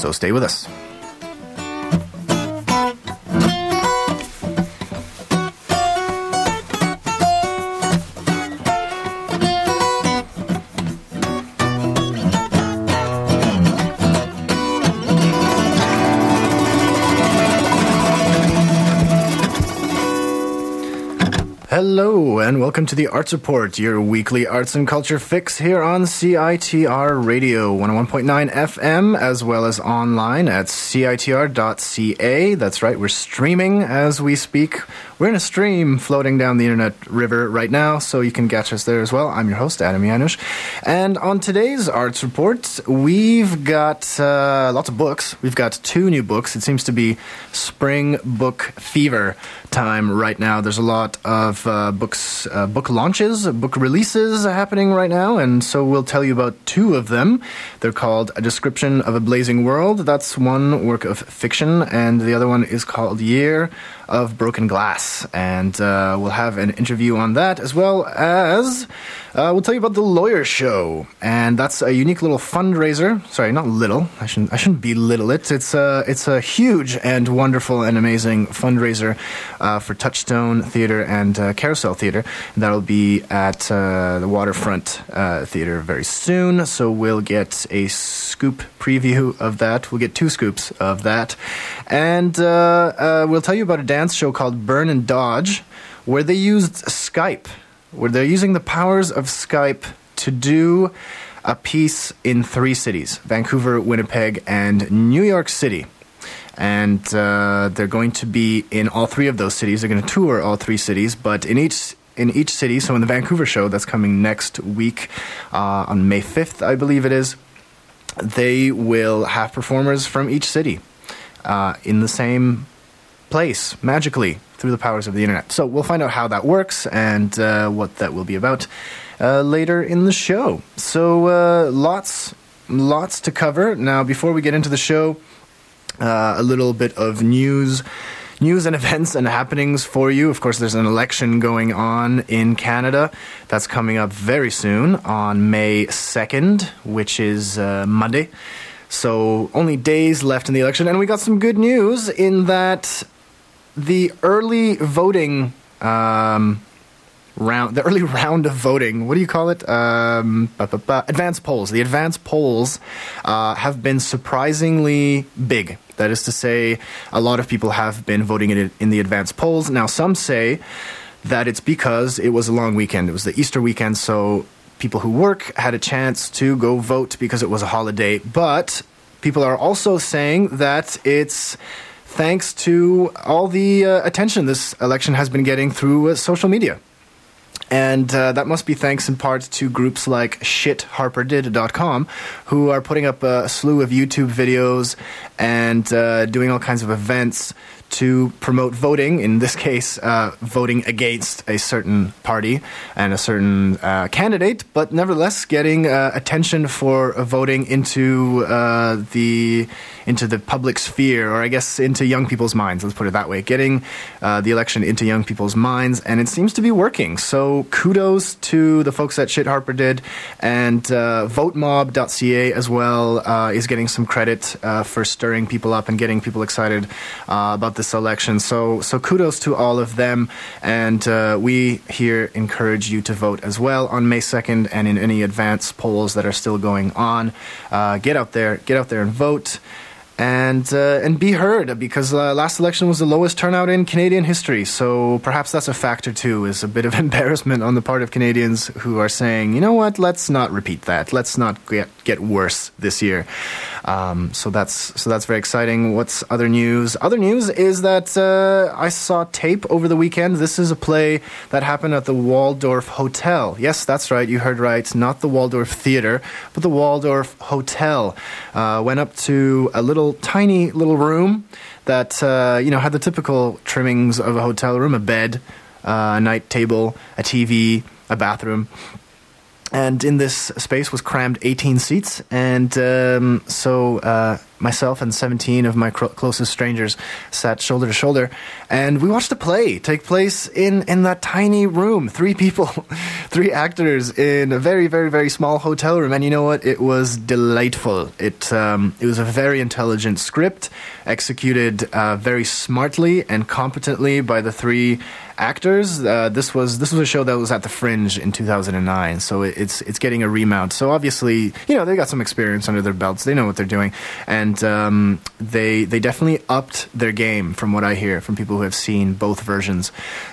so stay with us. And welcome to the Arts Report, your weekly arts and culture fix here on CITR Radio 101.9 FM, as well as online at CITR.ca. That's right, we're streaming as we speak. We're in a stream floating down the internet river right now, so you can catch us there as well. I'm your host, Adam Yanush. And on today's Arts Report, we've got uh, lots of books. We've got two new books. It seems to be spring book fever time right now. There's a lot of uh, books, uh, book launches, book releases happening right now, and so we'll tell you about two of them. They're called A Description of a Blazing World. That's one work of fiction, and the other one is called Year of Broken Glass. And uh, we'll have an interview on that as well as uh, we'll tell you about the Lawyer Show. And that's a unique little fundraiser. Sorry, not little. I shouldn't, I shouldn't belittle it. It's a, it's a huge and wonderful and amazing fundraiser uh, for Touchstone Theatre and uh, Carousel Theatre. That'll be at uh, the Waterfront uh, Theatre very soon. So we'll get a scoop preview of that. We'll get two scoops of that. And uh, we'll tell you about a dance show called Burn and Dodge where they used Skype where they're using the powers of Skype to do a piece in three cities Vancouver, Winnipeg, and New York City. And uh, they're going to be in all three of those cities. They're going to tour all three cities, but in each in each city. So in the Vancouver show that's coming next week uh, on May fifth, I believe it is, they will have performers from each city uh, in the same place magically through the powers of the internet. So we'll find out how that works and uh, what that will be about uh, later in the show. So uh, lots, lots to cover. Now, before we get into the show, uh, a little bit of news. News and events and happenings for you. Of course, there's an election going on in Canada. That's coming up very soon on May 2nd, which is uh, Monday. So, only days left in the election. And we got some good news in that the early voting um, round, the early round of voting. What do you call it? Um, advanced polls. The advanced polls uh, have been surprisingly big. That is to say, a lot of people have been voting in, in the advanced polls. Now, some say that it's because it was a long weekend. It was the Easter weekend, so people who work had a chance to go vote because it was a holiday. But people are also saying that it's thanks to all the uh, attention this election has been getting through uh, social media. And uh, that must be thanks in part to groups like shitharperdid.com, who are putting up a slew of YouTube videos and uh, doing all kinds of events to promote voting, in this case, uh, voting against a certain party and a certain uh, candidate, but nevertheless getting uh, attention for voting into uh, the into the public sphere, or I guess into young people's minds. Let's put it that way. Getting uh, the election into young people's minds, and it seems to be working. So kudos to the folks at Shit Harper did, and uh, VoteMob.ca as well is getting some credit for stirring people up and getting people excited about this election. So, so kudos to all of them. And uh, we here encourage you to vote as well on May 2nd and in any advance polls that are still going on. Uh, get out there, get out there and vote and uh, and be heard because uh, last election was the lowest turnout in Canadian history. So perhaps that's a factor too. Is a bit of embarrassment on the part of Canadians who are saying, you know what, let's not repeat that. Let's not get get worse this year. Um, so that's so that's very exciting. What's other news? Other news is that uh, I saw tape over the weekend. This is a play that happened at the Waldorf Hotel. Yes, that's right. You heard right. Not the Waldorf Theater, but the Waldorf Hotel. Uh, went up to a little tiny little room that uh, you know had the typical trimmings of a hotel room: a bed, uh, a night table, a TV, a bathroom. And in this space was crammed 18 seats, and um, so uh, myself and 17 of my cro- closest strangers sat shoulder to shoulder, and we watched a play take place in, in that tiny room. Three people, three actors in a very, very, very small hotel room. And you know what? It was delightful. It, um, it was a very intelligent script, executed uh, very smartly and competently by the three actors. Uh, this was this was a show that was at the Fringe in 2009, so it, it's it's getting a remount. So obviously, you know, they got some experience under their belts. They know what they're doing, and um, they they definitely upped their game from what I hear from people who have seen both versions.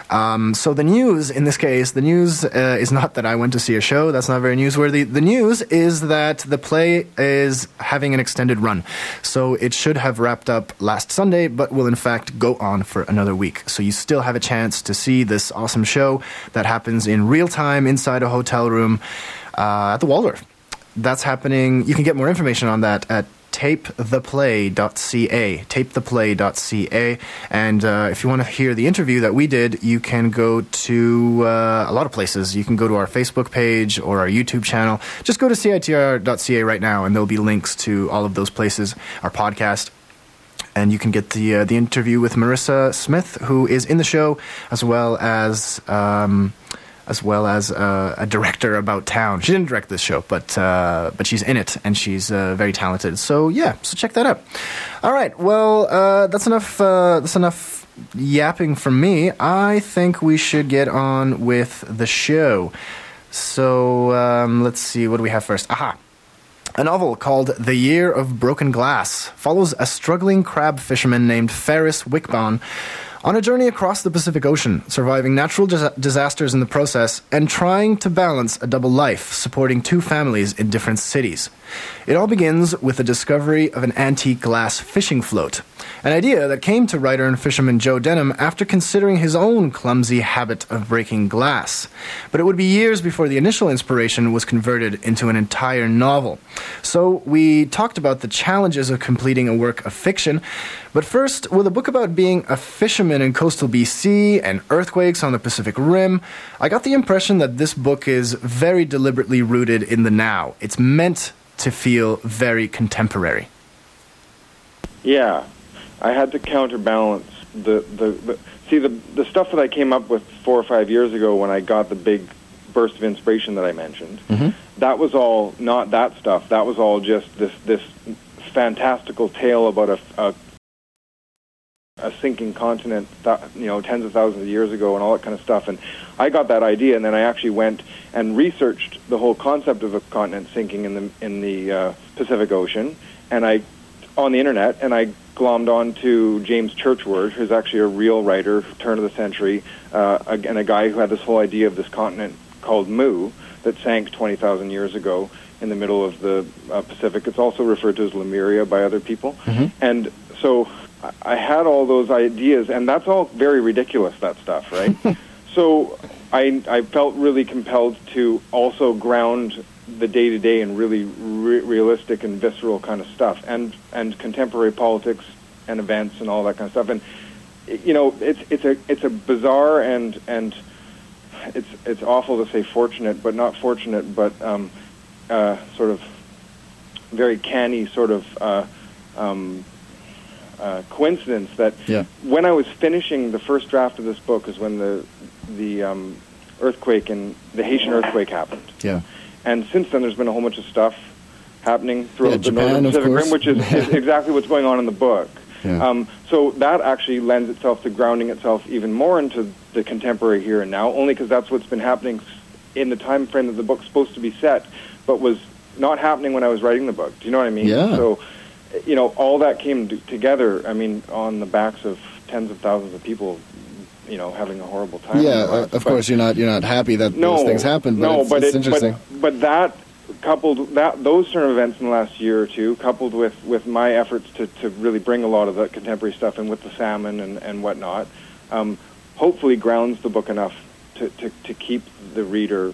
Um, so the news in this case, the news uh, is not that I went to see a show. That's not very newsworthy. The news is that the play is having an extended run, so it should have wrapped up last Sunday, but will in fact go on for another week. So you still have a chance to see this awesome show that happens in real time inside a hotel room uh, at the Waldorf. That's happening. You can get more information on that at tapetheplay.ca tapetheplay.ca and uh, if you want to hear the interview that we did you can go to uh, a lot of places. You can go to our facebook page or our youtube channel. Just go to citr.ca right now and there'll be links to all of those places our podcast. And you can get the uh, the interview with Marissa Smith, who is in the show, as well as um, as well as uh, a director about town. She didn't direct this show, but uh, but she's in it, and she's uh, very talented. So yeah, so check that out. All right, well uh, that's enough. Uh, that's enough yapping from me. I think we should get on with the show. So um, let's see, what do we have first? Aha. A novel called The Year of Broken Glass follows a struggling crab fisherman named Ferris Wickbon on a journey across the Pacific Ocean, surviving natural dis- disasters in the process and trying to balance a double life, supporting two families in different cities. It all begins with the discovery of an antique glass fishing float, an idea that came to writer and fisherman Joe Denham after considering his own clumsy habit of breaking glass. But it would be years before the initial inspiration was converted into an entire novel. So we talked about the challenges of completing a work of fiction, but first, with a book about being a fisherman in coastal BC and earthquakes on the Pacific Rim, I got the impression that this book is very deliberately rooted in the now. It's meant to feel very contemporary. Yeah, I had to counterbalance the, the, the see the the stuff that I came up with four or five years ago when I got the big burst of inspiration that I mentioned. Mm-hmm. That was all not that stuff. That was all just this this fantastical tale about a, a a sinking continent, th- you know, tens of thousands of years ago, and all that kind of stuff. And I got that idea, and then I actually went and researched the whole concept of a continent sinking in the in the uh, Pacific Ocean, and I on the internet, and I glommed on to James Churchward, who's actually a real writer, turn of the century, uh, and a guy who had this whole idea of this continent called Mu that sank 20,000 years ago in the middle of the uh, Pacific. It's also referred to as Lemuria by other people, Mhm. and so I- had all those ideas, and that's all very ridiculous. That stuff, right? so I I felt really compelled to also ground the day to day in really re- realistic and visceral kind of stuff, and and contemporary politics and events and all that kind of stuff. And you know, it's it's a it's a bizarre and and it's it's awful to say fortunate, but not fortunate, but um, uh, sort of very canny sort of uh, um, uh, coincidence that Yeah. when I was finishing the first draft of this book is when the the um, earthquake and the Haitian earthquake happened. Yeah. And since then, there's been a whole bunch of stuff happening throughout Yeah, the Japan, northern of Pacific. Rim, which is, is exactly what's going on in the book. Yeah. Um, so that actually lends itself to grounding itself even more into the contemporary here and now, only because that's what's been happening in the time frame that the book's supposed to be set, but was not happening when I was writing the book. Do you know what I mean? Yeah. So, you know, all that came t- together. I mean, on the backs of tens of thousands of people, you know, having a horrible time. Yeah, uh, of But- course you're not you're not happy that no, those things happened. but no, it's, but it's it, interesting. But, but that coupled that those sort of events in the last year or two, coupled with, with my efforts to, to really bring a lot of the contemporary stuff in with the salmon and, and whatnot, um, hopefully grounds the book enough to, to, to keep the reader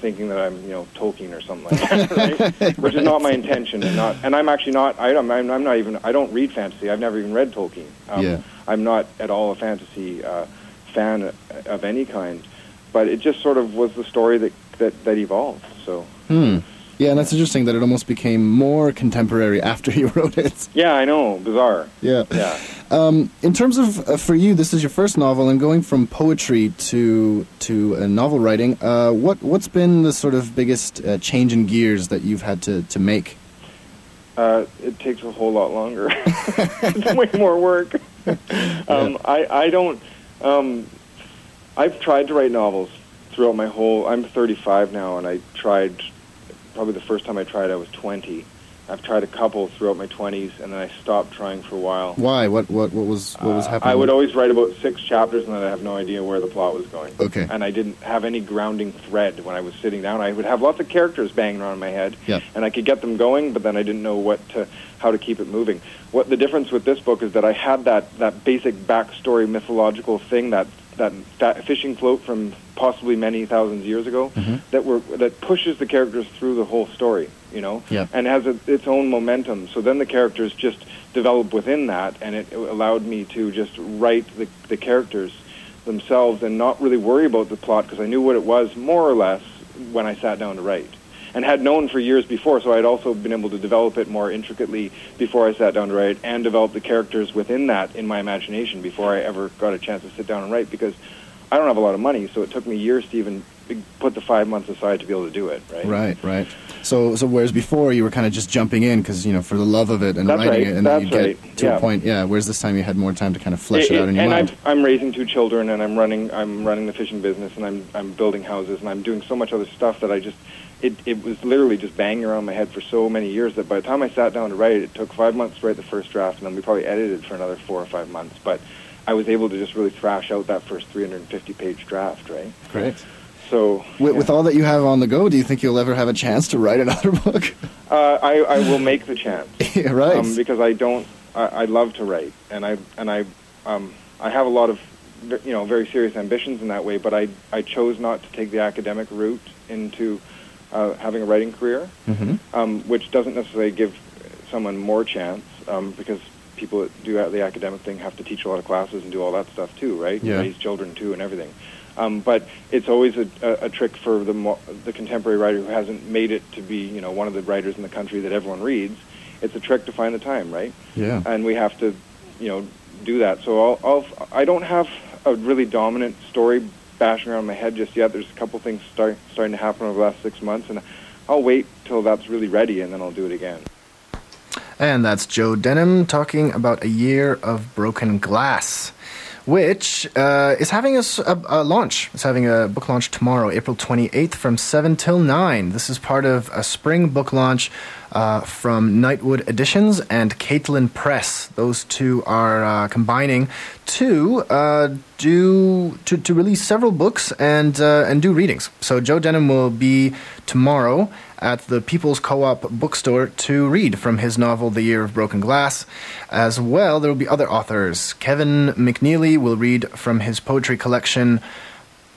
thinking that I'm you know Tolkien or something like that, right? which is not my intention, and not and I'm actually not I don't I'm, I'm not even I don't read fantasy. I've never even read Tolkien. Um, Yeah. I'm not at all a fantasy uh, fan of any kind, but it just sort of was the story that that, that evolved. So Hmm. Yeah, and that's interesting that it almost became more contemporary after you wrote it. Yeah, I know, bizarre. Yeah. Yeah. Um, in terms of uh, for you, this is your first novel, and going from poetry to to uh, novel writing. Uh, what what's been the sort of biggest uh, change in gears that you've had to to make? Uh, it takes a whole lot longer. it's way more work. Um, I I don't. Um, I've tried to write novels throughout my whole. I'm 35 now, and I tried. Probably the first time I tried, I was 20. I've tried a couple throughout my 20s, and then I stopped trying for a while. Why? What what what was what was Uh, happening? I would always write about six chapters, and then I have no idea where the plot was going. Okay. And I didn't have any grounding thread when I was sitting down. I would have lots of characters banging around in my head, Yeah. and I could get them going, but then I didn't know what to, how to keep it moving. What the difference with this book is that I had that that basic backstory mythological thing that that, fishing float from possibly many thousands of years ago Mm-hmm. that were that pushes the characters through the whole story, you know, Yeah. and has a, its own momentum. So then the characters just develop within that, and it allowed me to just write the the characters themselves and not really worry about the plot because I knew what it was more or less when I sat down to write. And had known for years before, so I'd also been able to develop it more intricately before I sat down to write, and develop the characters within that in my imagination before I ever got a chance to sit down and write. Because I don't have a lot of money, so it took me years to even put the five months aside to be able to do it. Right. Right, right. So, so whereas before you were kind of just jumping in because you know for the love of it and That's writing right, it, and then you that's get to yeah. a point, yeah. Whereas this time you had more time to kind of flesh it, It- out in your and mind. I've, I'm raising two children, and I'm running I'm running the fishing business, and I'm I'm building houses, and I'm doing so much other stuff that I just it it was literally just banging around my head for so many years that by the time I sat down to write it, it took five months to write the first draft, and then we probably edited for another four or five months, but. I was able to just really thrash out that first 350 page draft, right? Great. So, With, yeah. with all that you have on the go, do you think you'll ever have a chance to write another book? uh, I, I will make the chance. Yeah, right. um, because I don't. I, I love to write, and I and I um, I have a lot of you know very serious ambitions in that way. But I I chose not to take the academic route into uh, having a writing career, hmm um, which doesn't necessarily give someone more chance um, because people that do the academic thing have to teach a lot of classes and do all that stuff too, right? Yeah. Raise children too and everything. Um, but it's always a, a, a trick for the mo- the contemporary writer who hasn't made it to be you know one of the writers in the country that everyone reads. It's a trick to find the time, right? Yeah. And we have to, you know, do that. So I'll, I'll I don't have a really dominant story bashing around my head just yet. There's a couple things start, starting to happen over the last six months, and I'll wait till that's really ready, and then I'll do it again. And that's Joe Denham talking about a year of broken glass, which uh, is having a launch. It's having a book launch tomorrow, April 28th, from 7 till 9. This is part of a spring book launch uh, from Nightwood Editions and Caitlin Press. Those two are uh, combining to uh, do to, to release several books and uh, and do readings. So Joe Denham will be tomorrow at the People's Co-op bookstore to read from his novel The Year of Broken Glass. As well, there will be other authors. Kevin McNeilly will read from his poetry collection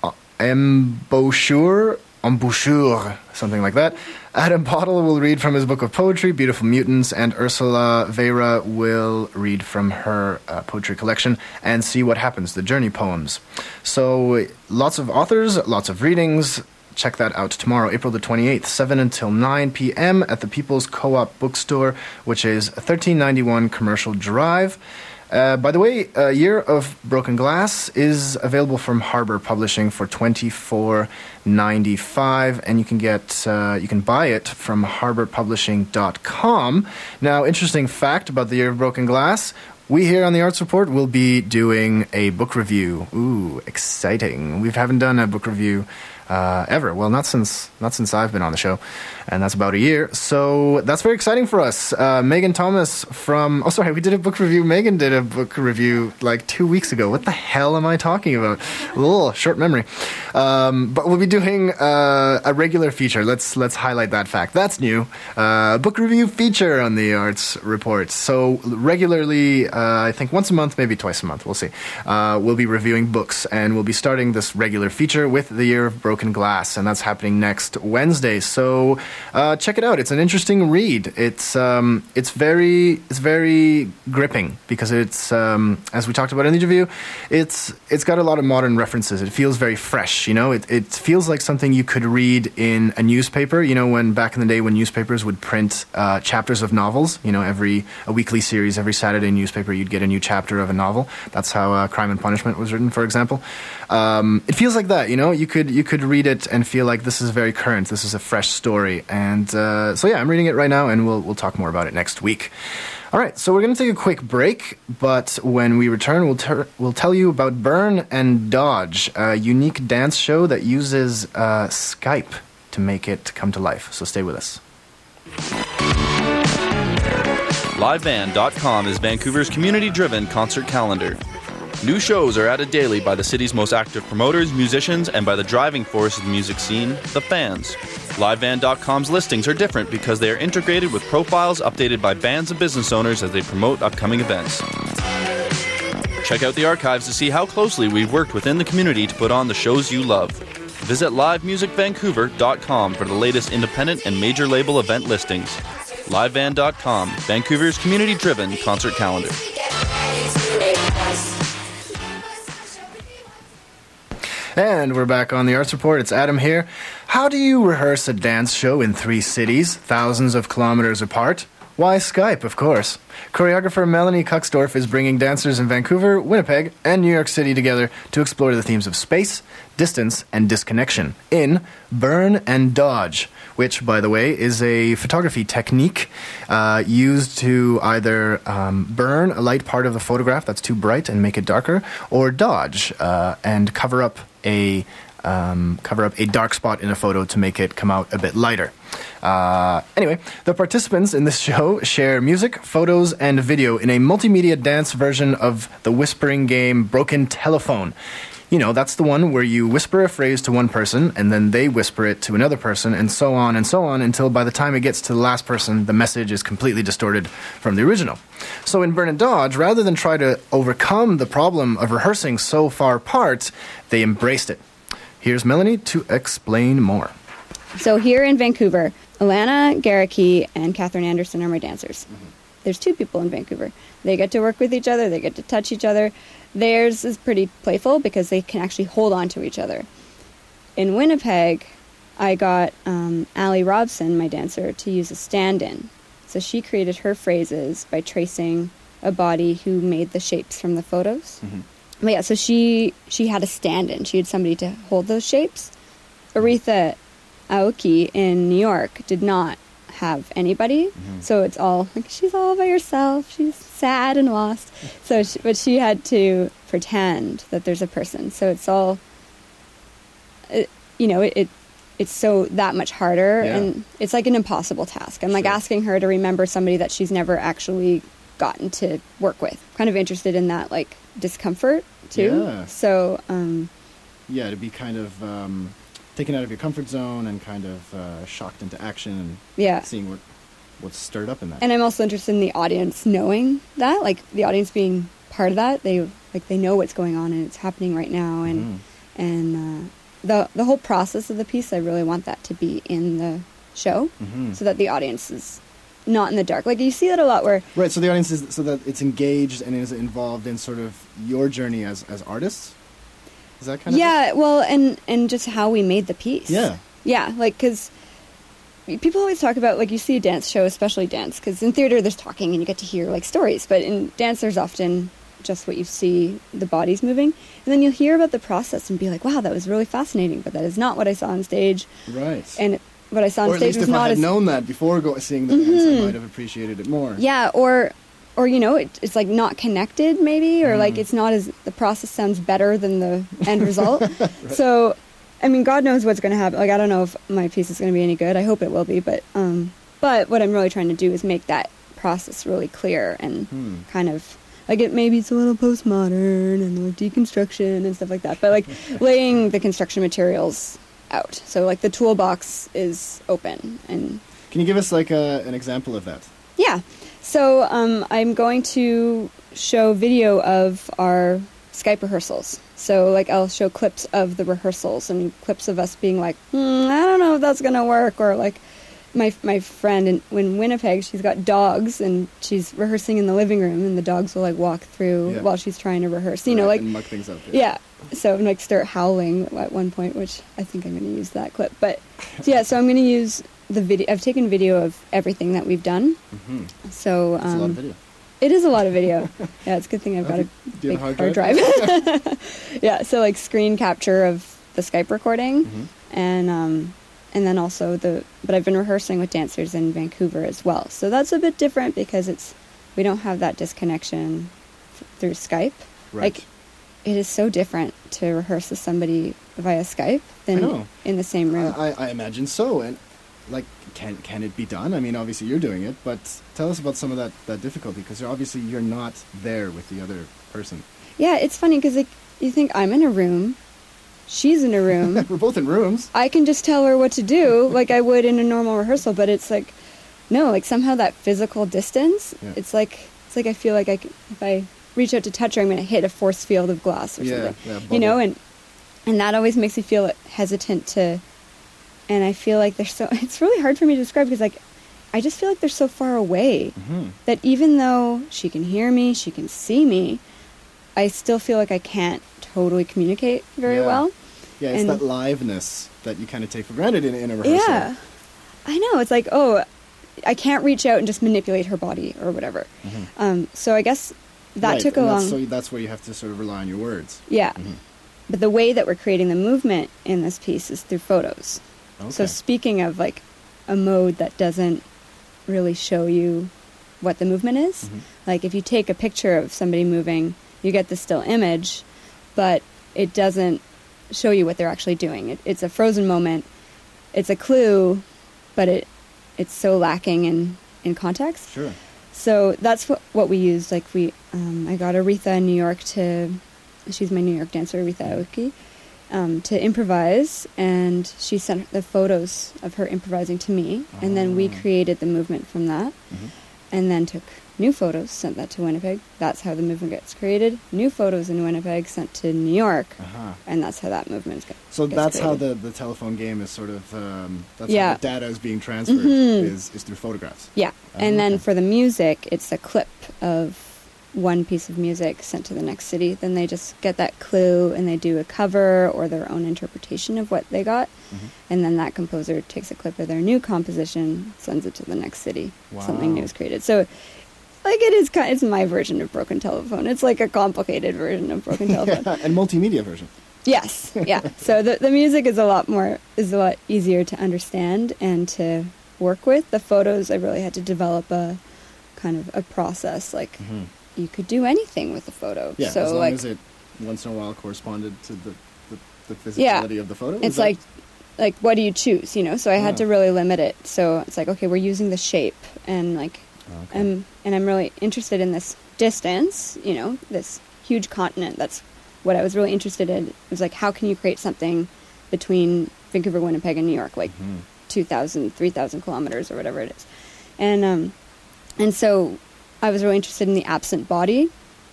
uh, Embouchure, Embouchure, something like that. Adam Pottle will read from his book of poetry, Beautiful Mutants, and Ursula Vaira will read from her uh, poetry collection and see what happens, the journey poems. So, lots of authors, lots of readings. Check that out tomorrow, April the 28th, 7 until 9 p.m. at the People's Co op Bookstore, which is 1391 Commercial Drive. Uh, by the way, a Year of Broken Glass is available from Harbour Publishing for twenty four ninety five, and you can get uh, you can buy it from HarbourPublishing.com. Now, interesting fact about the Year of Broken Glass: we here on the Arts Report will be doing a book review. Ooh, exciting! We haven't done a book review uh, ever. Well, not since not since I've been on the show, and that's about a year. So that's very exciting for us. Uh, Megan Thomas from oh sorry, we did a book review. Megan did a book review like two weeks ago. What the hell am I talking about? Little short memory. Um, but we'll be doing uh, a regular feature. Let's let's highlight that fact. That's new. Uh, book review feature on the Arts Report. So regularly, uh, I think once a month, maybe twice a month. We'll see. Uh, we'll be reviewing books, and we'll be starting this regular feature with the Year of Broken Broken Glass, and that's happening next Wednesday. So uh, check it out. It's an interesting read. It's um, it's very it's very gripping because it's um, as we talked about in the interview. It's it's got a lot of modern references. It feels very fresh. You know, it it feels like something you could read in a newspaper. You know, when back in the day when newspapers would print uh, chapters of novels. You know, every a weekly series, every Saturday newspaper, you'd get a new chapter of a novel. That's how uh, Crime and Punishment was written, for example. Um, it feels like that. You know, you could you could read it and feel like this is very current. This is a fresh story. And uh, so yeah, I'm reading it right now, and we'll we'll talk more about it next week. All right, so we're going to take a quick break, but when we return, we'll, ter- we'll tell you about Burn and Dodge, a unique dance show that uses uh, Skype to make it come to life. So stay with us. LiveVan.com is Vancouver's community driven concert calendar. New shows are added daily by the city's most active promoters, musicians, and by the driving force of the music scene, the fans. LiveVan.com's listings are different because they are integrated with profiles updated by bands and business owners as they promote upcoming events. Check out the archives to see how closely we've worked within the community to put on the shows you love. Visit livemusicvancouver.com for the latest independent and major label event listings. LiveVan.com, Vancouver's community driven concert calendar. And we're back on the Arts Report. It's Adam here. How do you rehearse a dance show in three cities, thousands of kilometers apart? Why Skype, of course. Choreographer Melanie Kuxdorf is bringing dancers in Vancouver, Winnipeg, and New York City together to explore the themes of space, distance, and disconnection in Burn and Dodge, which, by the way, is a photography technique uh, used to either um, burn a light part of the photograph that's too bright and make it darker, or dodge uh, and cover up a um, cover up a dark spot in a photo to make it come out a bit lighter. Uh, anyway, the participants in this show share music, photos, and video in a multimedia dance version of the whispering game Broken Telephone. You know, that's the one where you whisper a phrase to one person and then they whisper it to another person, and so on and so on until by the time it gets to the last person, the message is completely distorted from the original. So in Burn and Dodge, rather than try to overcome the problem of rehearsing so far apart, they embraced it. Here's Melanie to explain more. So here in Vancouver, Alana Gerecke and Catherine Anderson are my dancers. Mm-hmm. There's two people in Vancouver. They get to work with each other, they get to touch each other. Theirs is pretty playful because they can actually hold on to each other. In Winnipeg, I got um, Allie Robson, my dancer, to use a stand in. So she created her phrases by tracing a body who made the shapes from the photos. But yeah, so she she had a stand in. She had somebody to hold those shapes. Aretha Aoki in New York did not have anybody, so it's all like she's all by herself. She's sad and lost. So, she, but she had to pretend that there's a person. So it's all, it, you know, it, it it's so that much harder, Yeah. and it's like an impossible task. I'm like asking her to remember somebody that she's never actually gotten to work with. Kind of interested in that like discomfort too. Yeah. So um, Yeah, to be kind of um, taken out of your comfort zone and kind of uh, shocked into action and yeah. seeing what what's stirred up in that. And I'm also interested in the audience knowing that, like the audience being part of that. They like they know what's going on and it's happening right now, and Mhm. and uh, the the whole process of the piece. I really want that to be in the show, Mhm. so that the audience is not in the dark. Like you see that a lot where Right, so the audience is so that it's engaged and is involved in sort of your journey as as artists. Is that kind of yeah, well, and and just how we made the piece. Yeah. yeah, like because people always talk about like you see a dance show, especially dance, because in theater there's talking and you get to hear like stories, but in dance there's often just what you see the bodies moving, and then you'll hear about the process and be like, wow, that was really fascinating, but that is not what I saw on stage, right? and what I saw on or at stage least was if I had as known that before go- seeing the dance, I Mhm. might have appreciated it more. yeah, or or you know it, it's like not connected maybe, or Mm. like it's not as the process sounds better than the end result. So, I mean, God knows what's going to happen. Like, I don't know if my piece is going to be any good. I hope it will be, but um, but what I'm really trying to do is make that process really clear and Hmm. kind of like it. Maybe it's a little postmodern and like deconstruction and stuff like that, but like laying the construction materials out. So like the toolbox is open and Can you give us like a, an example of that? yeah. So um, I'm going to show video of our Skype rehearsals. So like I'll show clips of the rehearsals and clips of us being like, hmm, I don't know if that's gonna work, or like my my friend in, in Winnipeg, she's got dogs and she's rehearsing in the living room, and the dogs will like walk through Yeah. while she's trying to rehearse. You know, like and muck things up. yeah. So like start howling at one point, which I think I'm going to use that clip. But yeah, so I'm going to use the video. I've taken video of everything that we've done. Mm-hmm. So It's a um, lot of video. it is a lot of video. yeah, it's a good thing I've got a big a hard drive. yeah, so like screen capture of the Skype recording, Mhm. and um, and then also the. But I've been rehearsing with dancers in Vancouver as well, so that's a bit different because it's we don't have that disconnection f- through Skype. Right. Like it is so different to rehearse with somebody via Skype than in the same room. I, I imagine so. And like, can can it be done? I mean, obviously you're doing it, but tell us about some of that that difficulty because obviously you're not there with the other person. yeah, it's funny because like you think I'm in a room, she's in a room. We're both in rooms. I can just tell her what to do like I would in a normal rehearsal, but it's like no, like somehow that physical distance, Yeah. it's like it's like I feel like I c- if I reach out to touch her, I'm going to hit a force field of glass or Yeah, something. yeah, you know, and and that always makes me feel hesitant to and I feel like they're so it's really hard for me to describe because like I just feel like they're so far away Mm-hmm. that even though she can hear me, she can see me, I still feel like I can't totally communicate very Yeah. well. Yeah, it's And- that liveness that you kind of take for granted in, in a rehearsal. Yeah. I know. It's like, oh, I can't reach out and just manipulate her body or whatever. Mhm. Um, so I guess that Right, took a long. That's, so that's where you have to sort of rely on your words. yeah. Mhm. But the way that we're creating the movement in this piece is through photos. So speaking of like a mode that doesn't really show you what the movement is, Mhm. like if you take a picture of somebody moving, you get the still image, but it doesn't show you what they're actually doing. It, it's a frozen moment. It's a clue, but it it's so lacking in in context. Sure. So that's what what we used. Like we, um, I got Aretha in New York to, she's my New York dancer, Aretha Aoki, um, to improvise, and she sent the photos of her improvising to me, and then we Oh. created the movement from that, Mhm. and then took new photos, sent that to Winnipeg. That's how the movement gets created. New photos in Winnipeg sent to New York, Uh-huh. and that's how that movement gets. So gets that's how the, the telephone game is sort of um, that's Yeah. how the data is being transferred Mhm. is, is through photographs. Yeah, Oh, and then okay. for the music, it's a clip of one piece of music sent to the next city. Then they just get that clue and they do a cover or their own interpretation of what they got. Mhm. And then that composer takes a clip of their new composition, sends it to the next city. Something new is created. So, like it is, kind it's my version of Broken Telephone. It's like a complicated version of Broken Telephone. and multimedia version. Yes, yeah. so the the music is a lot more is a lot easier to understand and to work with. The photos I really had to develop a kind of a process. Like Mhm. You could do anything with the photo. Yeah, so as long like as it once in a while corresponded to the the, the physicality Yeah. of the photo. It's that- like like what do you choose? You know. So I had Yeah. to really limit it. So it's like okay, we're using the shape and like okay. um and I'm really interested in this distance. You know, this huge continent. That's what I was really interested in. It was like how can you create something between Vancouver, Winnipeg, and New York, like Mhm. 2,000, 3,000 kilometers or whatever it is. And, um, and so I was really interested in the absent body.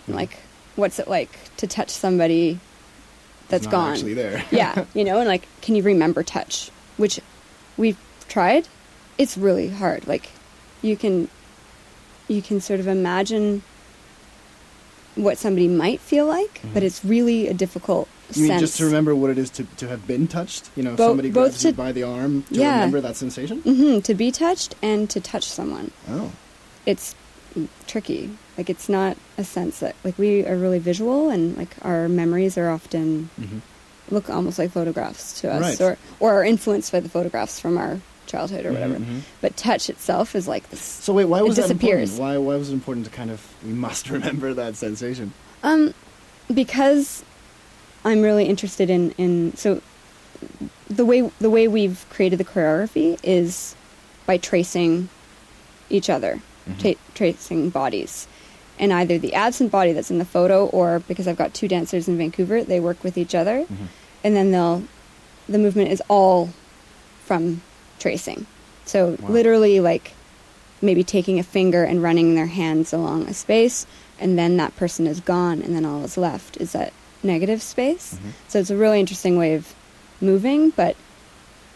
Mhm. Like, what's it like to touch somebody that's gone? actually there. yeah, you know, and like, can you remember touch? Which we've tried. It's really hard. Like, you can, you can sort of imagine what somebody might feel like, but Mhm. it's really a difficult You mean just to remember what it is to, to have been touched? You know, Bo- somebody grabs you by the arm to Yeah. remember that sensation? hmm to be touched and to touch someone. Oh. it's tricky. Like it's not a sense that like we are really visual and like our memories are often hmm look almost like photographs to us Right. or or are influenced by the photographs from our childhood or whatever. Mhm, mhm. But touch itself is like this. So wait, why was that disappears. important? Why why was it important to kind of we must remember that sensation? Um, because I'm really interested in in so the way the way we've created the choreography is by tracing each other, Mhm. tra- tracing bodies, and either the absent body that's in the photo, or because I've got two dancers in Vancouver, they work with each other, Mhm. and then they'll the movement is all from tracing. So Wow. literally, like maybe taking a finger and running their hands along a space, and then that person is gone, and then all is left is that negative space. So it's a really interesting way of moving, but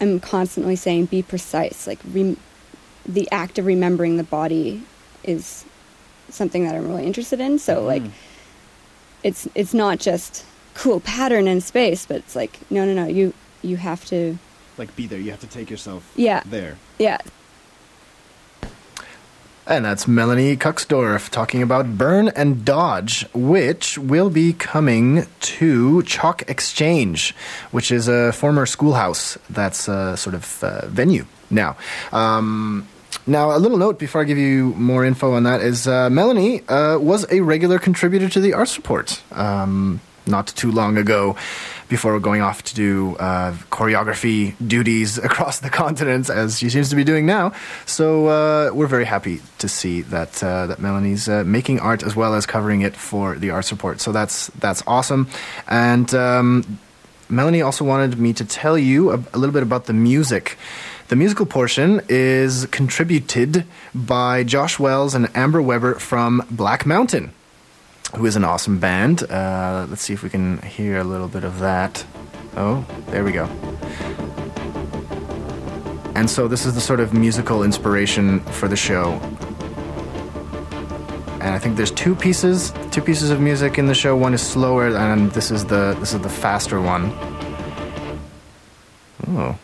I'm constantly saying be precise. Like rem- the act of remembering the body is something that I'm really interested in. So like it's it's not just cool pattern in space, but it's like no no no you you have to Like be there. You have to take yourself Yeah. there. yeah And that's Melanie Kuxdorf talking about Burn and Dodge, which will be coming to Chalk Exchange, which is a former schoolhouse that's a sort of uh, venue now. Um, now, a little note before I give you more info on that is uh, Melanie uh, was a regular contributor to the Arts Report um, not too long ago before going off to do uh, choreography duties across the continent, as she seems to be doing now. So uh, we're very happy to see that uh, that Melanie's uh, making art as well as covering it for the Arts Report. So that's that's awesome, and. Um, Melanie also wanted me to tell you a, a little bit about the music. The musical portion is contributed by Josh Wells and Amber Webber from Black Mountain, who is an awesome band. Uh, let's see if we can hear a little bit of that. Oh, there we go. And so this is the sort of musical inspiration for the show. And I think there's two pieces, two pieces of music in the show. One is slower, and this is the this is the faster one. Oh,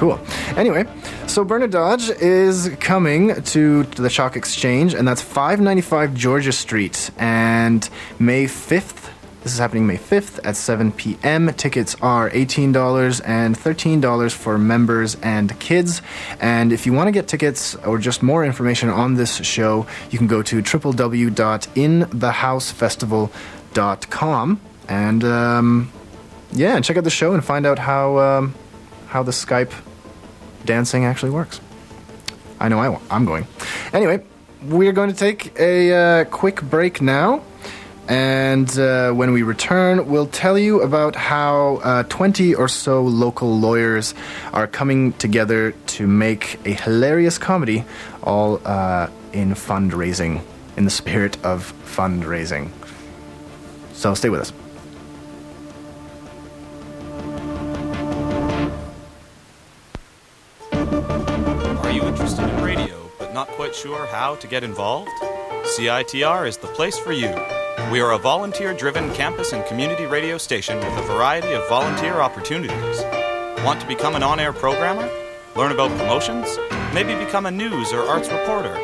cool. Anyway, so Burn and Dodge is coming to the Chalk Exchange, and that's 595 Georgia Street, and May 5th. This is happening May 5th at 7 p.m. Tickets are $18 and $13 for members and kids. And if you want to get tickets or just more information on this show, you can go to www.inthehousefestival.com and um, yeah, and check out the show and find out how um, how the Skype dancing actually works. I know I, I'm going. Anyway, we're going to take a uh, quick break now. And uh, when we return, we'll tell you about how uh, 20 or so local lawyers are coming together to make a hilarious comedy, all uh, in fundraising, in the spirit of fundraising. So stay with us. Quite sure how to get involved? CITR is the place for you. We are a volunteer driven campus and community radio station with a variety of volunteer opportunities. Want to become an on air programmer? Learn about promotions? Maybe become a news or arts reporter?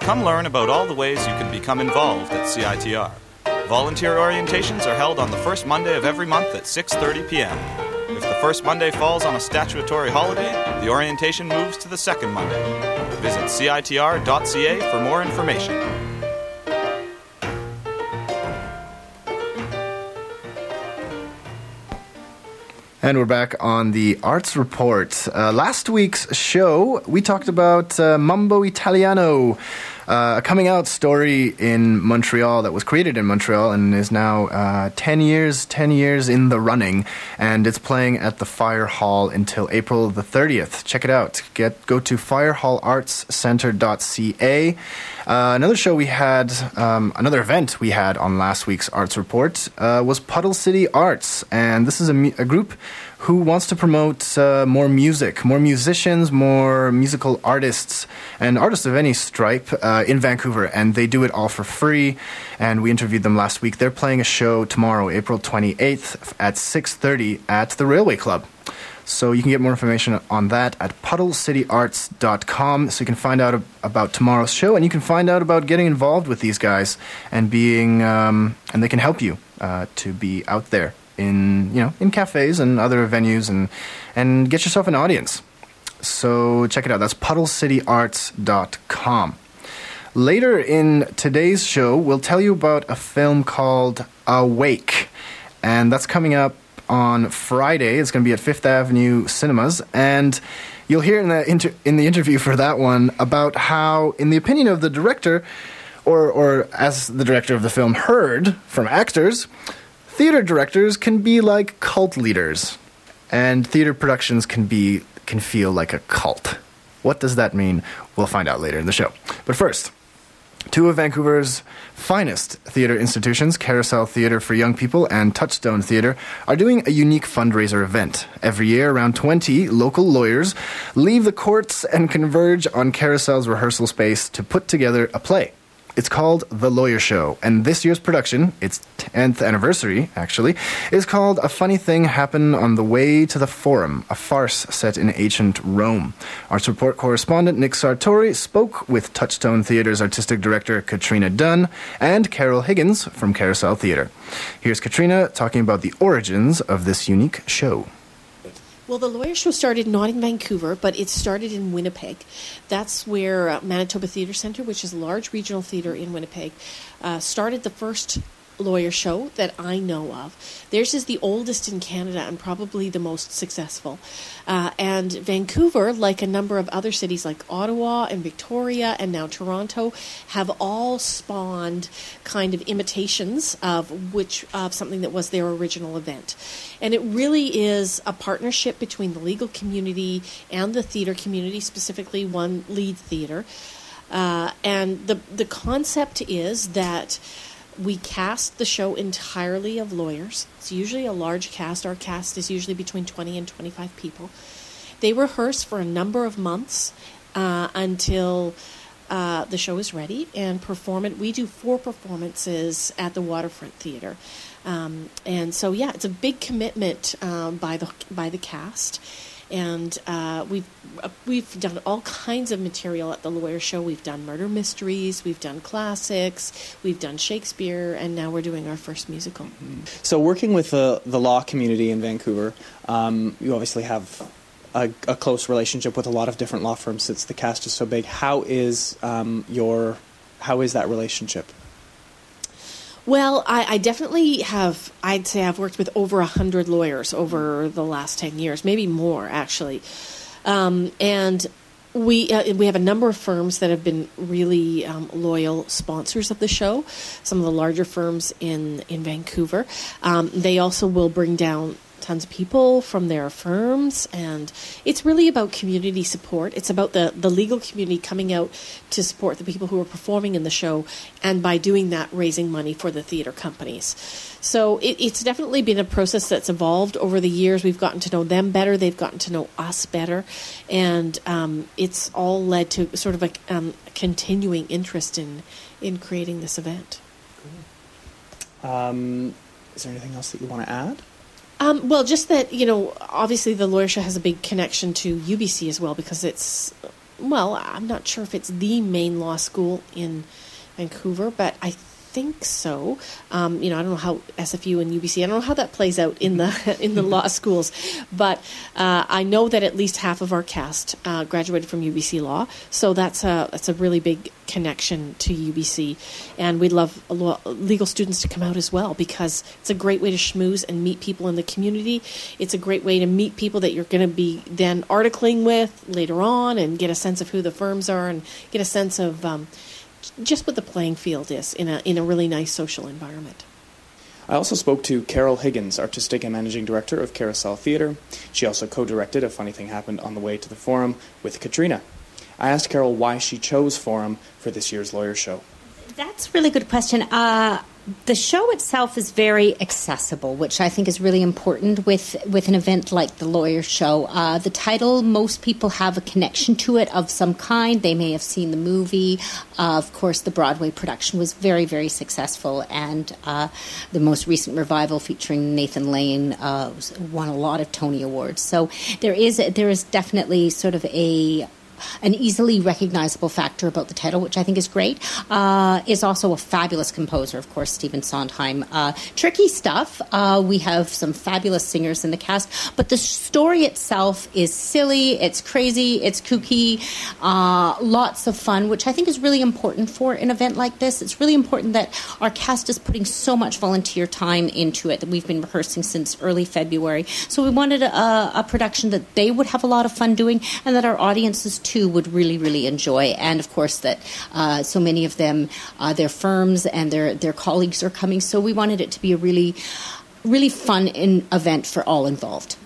Come learn about all the ways you can become involved at CITR. Volunteer orientations are held on the first Monday of every month at 6:30 p.m. If the first Monday falls on a statutory holiday, the orientation moves to the second Monday. Visit citr.ca for more information. And we're back on the Arts Report. Uh, last week's show, we talked about uh, Mambo Italiano, uh, a coming out story in Montreal that was created in Montreal and is now uh, 10 years 10 years in the running and it's playing at the Fire Hall until April the 30th. Check it out. Get go to firehallartscenter.ca. Uh, another show we had, um, another event we had on last week's Arts Report uh, was Puddle City Arts, and this is a, a group who wants to promote uh, more music, more musicians, more musical artists, and artists of any stripe uh, in Vancouver, and they do it all for free. And we interviewed them last week. They're playing a show tomorrow, April 28th at 6:30 at the Railway Club. So you can get more information on that at puddlecityarts.com. So you can find out about tomorrow's show, and you can find out about getting involved with these guys and being, um, and they can help you uh, to be out there in, you know, in cafes and other venues, and and get yourself an audience. So check it out. That's puddlecityarts.com. Later in today's show, we'll tell you about a film called Awake, and that's coming up on Friday. It's going to be at Fifth Avenue Cinemas, and you'll hear in the inter- in the interview for that one about how, in the opinion of the director, or or as the director of the film heard from actors, theater directors can be like cult leaders, and theater productions can be can feel like a cult. What does that mean? We'll find out later in the show. But first. Two of Vancouver's finest theatre institutions, Carousel Theatre for Young People and Touchstone Theatre, are doing a unique fundraiser event. Every year, around 20 local lawyers leave the courts and converge on Carousel's rehearsal space to put together a play. It's called The Lawyer Show, and this year's production, its 10th anniversary actually, is called A Funny Thing Happened on the Way to the Forum, a farce set in ancient Rome. Arts Report correspondent Nick Sartori spoke with Touchstone Theatre's artistic director Katrina Dunn and Carole Higgins from Carousel Theatre. Here's Katrina talking about the origins of this unique show. Well, the lawyer show started not in Vancouver, but it started in Winnipeg. That's where uh, Manitoba Theatre Centre, which is a large regional theatre in Winnipeg, uh, started the first lawyer show that I know of. Theirs is the oldest in Canada and probably the most successful. Uh, and Vancouver, like a number of other cities like Ottawa and Victoria and now Toronto, have all spawned kind of imitations of which of something that was their original event. And it really is a partnership between the legal community and the theater community, specifically one lead theater. Uh, and the the concept is that we cast the show entirely of lawyers. It's usually a large cast. Our cast is usually between 20 and 25 people. They rehearse for a number of months uh, until uh, the show is ready and perform it. We do four performances at the Waterfront Theater. Um, and so, yeah, it's a big commitment um, by the by the cast and uh, we've uh, we've done all kinds of material at the Lawyer Show. We've done murder mysteries, we've done classics, we've done Shakespeare, and now we're doing our first musical. Mm-hmm. So, working with the the law community in Vancouver, um, you obviously have. A, a, close relationship with a lot of different law firms since the cast is so big. How is um, your how is that relationship? Well, I, I, definitely have. I'd say I've worked with over a hundred lawyers over the last ten years, maybe more actually, um, and we uh, we have a number of firms that have been really um, loyal sponsors of the show. Some of the larger firms in in Vancouver. Um, they also will bring down tons of people from their firms and it's really about community support. It's about the, the legal community coming out to support the people who are performing in the show and by doing that raising money for the theater companies. So it, it's definitely been a process that's evolved over the years. We've gotten to know them better. They've gotten to know us better. And um, it's all led to sort of a um, continuing interest in in creating this event. Um, is there anything else that you want to add um, well, just that you know, obviously the lawyer show has a big connection to UBC as well because it's, well, I'm not sure if it's the main law school in Vancouver, but I think so. Um, you know, I don't know how SFU and UBC. I don't know how that plays out in the in the law schools, but uh, I know that at least half of our cast uh, graduated from UBC Law, so that's a that's a really big connection to UBC, and we'd love legal students to come out as well because it's a great way to schmooze and meet people in the community. It's a great way to meet people that you're going to be then articling with later on and get a sense of who the firms are and get a sense of um, just what the playing field is in a in a really nice social environment. I also spoke to Carole Higgins, artistic and managing director of Carousel Theatre. She also co-directed A Funny Thing Happened on the Way to the Forum with Katrina. I asked Carole why she chose Forum for this year's Lawyer Show. That's a really good question. Uh, the show itself is very accessible, which I think is really important with with an event like the Lawyer Show. Uh, the title, most people have a connection to it of some kind. They may have seen the movie. Uh, of course, the Broadway production was very, very successful, and uh, the most recent revival featuring Nathan Lane uh, won a lot of Tony awards. So there is there is definitely sort of a an easily recognizable factor about the title, which I think is great, uh, is also a fabulous composer, of course, Stephen Sondheim. Uh, tricky stuff. Uh, we have some fabulous singers in the cast, but the story itself is silly, it's crazy, it's kooky, uh, lots of fun, which I think is really important for an event like this. It's really important that our cast is putting so much volunteer time into it that we've been rehearsing since early February. So we wanted a, a production that they would have a lot of fun doing and that our audiences too would really, really enjoy. And of course, that uh, so many of them, uh, their firms and their their colleagues are coming. So we wanted it to be a really, really fun in, event for all involved.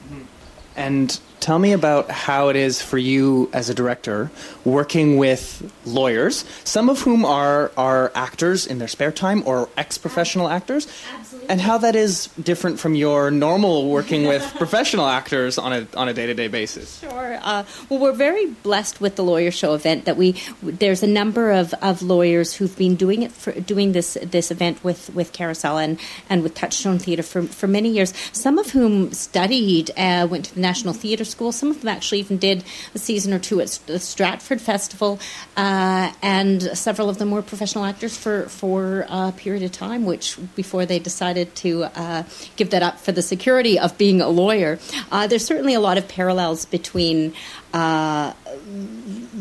And Tell me about how it is for you as a director working with lawyers, some of whom are, are actors in their spare time or ex professional actors, Absolutely. and how that is different from your normal working with professional actors on a on a day to day basis. Sure. Uh, well, we're very blessed with the lawyer show event that we. There's a number of, of lawyers who've been doing it for doing this this event with with Carousel and, and with Touchstone Theatre for for many years. Some of whom studied, uh, went to the National Theatre School. Some of them actually even did a season or two at the Stratford Festival, uh, and several of them were professional actors for for a period of time, which before they decided to uh, give that up for the security of being a lawyer. Uh, there's certainly a lot of parallels between uh,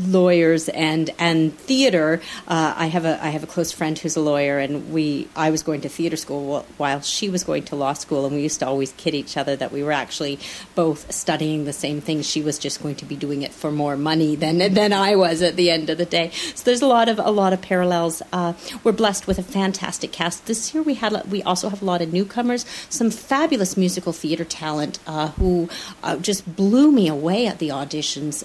lawyers and and theater. Uh, I have a I have a close friend who's a lawyer, and we I was going to theater school while she was going to law school, and we used to always kid each other that we were actually both studying the same thing. She was just going to be doing it for more money than than I was at the end of the day. So there's a lot of a lot of parallels. Uh, we're blessed with a fantastic cast this year. We had we also have a lot of newcomers, some fabulous musical theater talent uh, who uh, just blew me away at the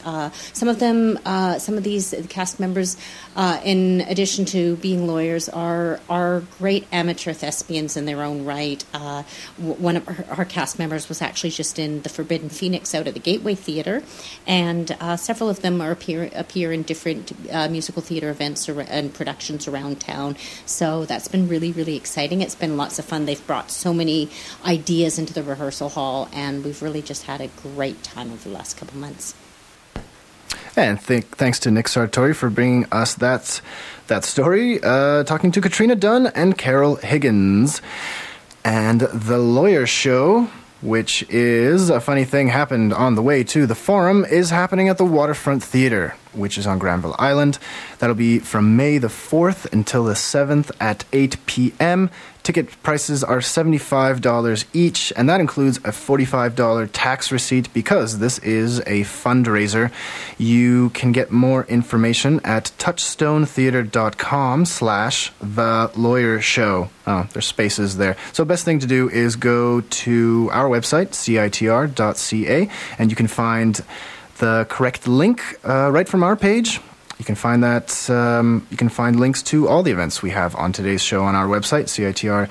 Uh, some of them, uh, some of these cast members, uh, in addition to being lawyers, are are great amateur thespians in their own right. Uh, one of our, cast members was actually just in the Forbidden Phoenix out at the Gateway Theatre, and uh, several of them are appear appear in different musical theatre events and productions around town. So that's been really really exciting. It's been lots of fun. They've brought so many ideas into the rehearsal hall, and we've really just had a great time over the last couple months. And th- thanks to Nick Sartori for bringing us that that story. Uh, talking to Katrina Dunn and Carole Higgins, and the Lawyer Show, which is a funny thing happened on the way to the forum, is happening at the Waterfront Theater, which is on Granville Island. That'll be from May the fourth until the seventh at eight p.m. Ticket prices are $75 each, and that includes a $45 tax receipt because this is a fundraiser. You can get more information at touchstonetheater.com slash the lawyer show. Oh, there's spaces there. So best thing to do is go to our website, citr.ca, and you can find the correct link uh, right from our page. You can find that. Um, you can find links to all the events we have on today's show on our website, citr.ca.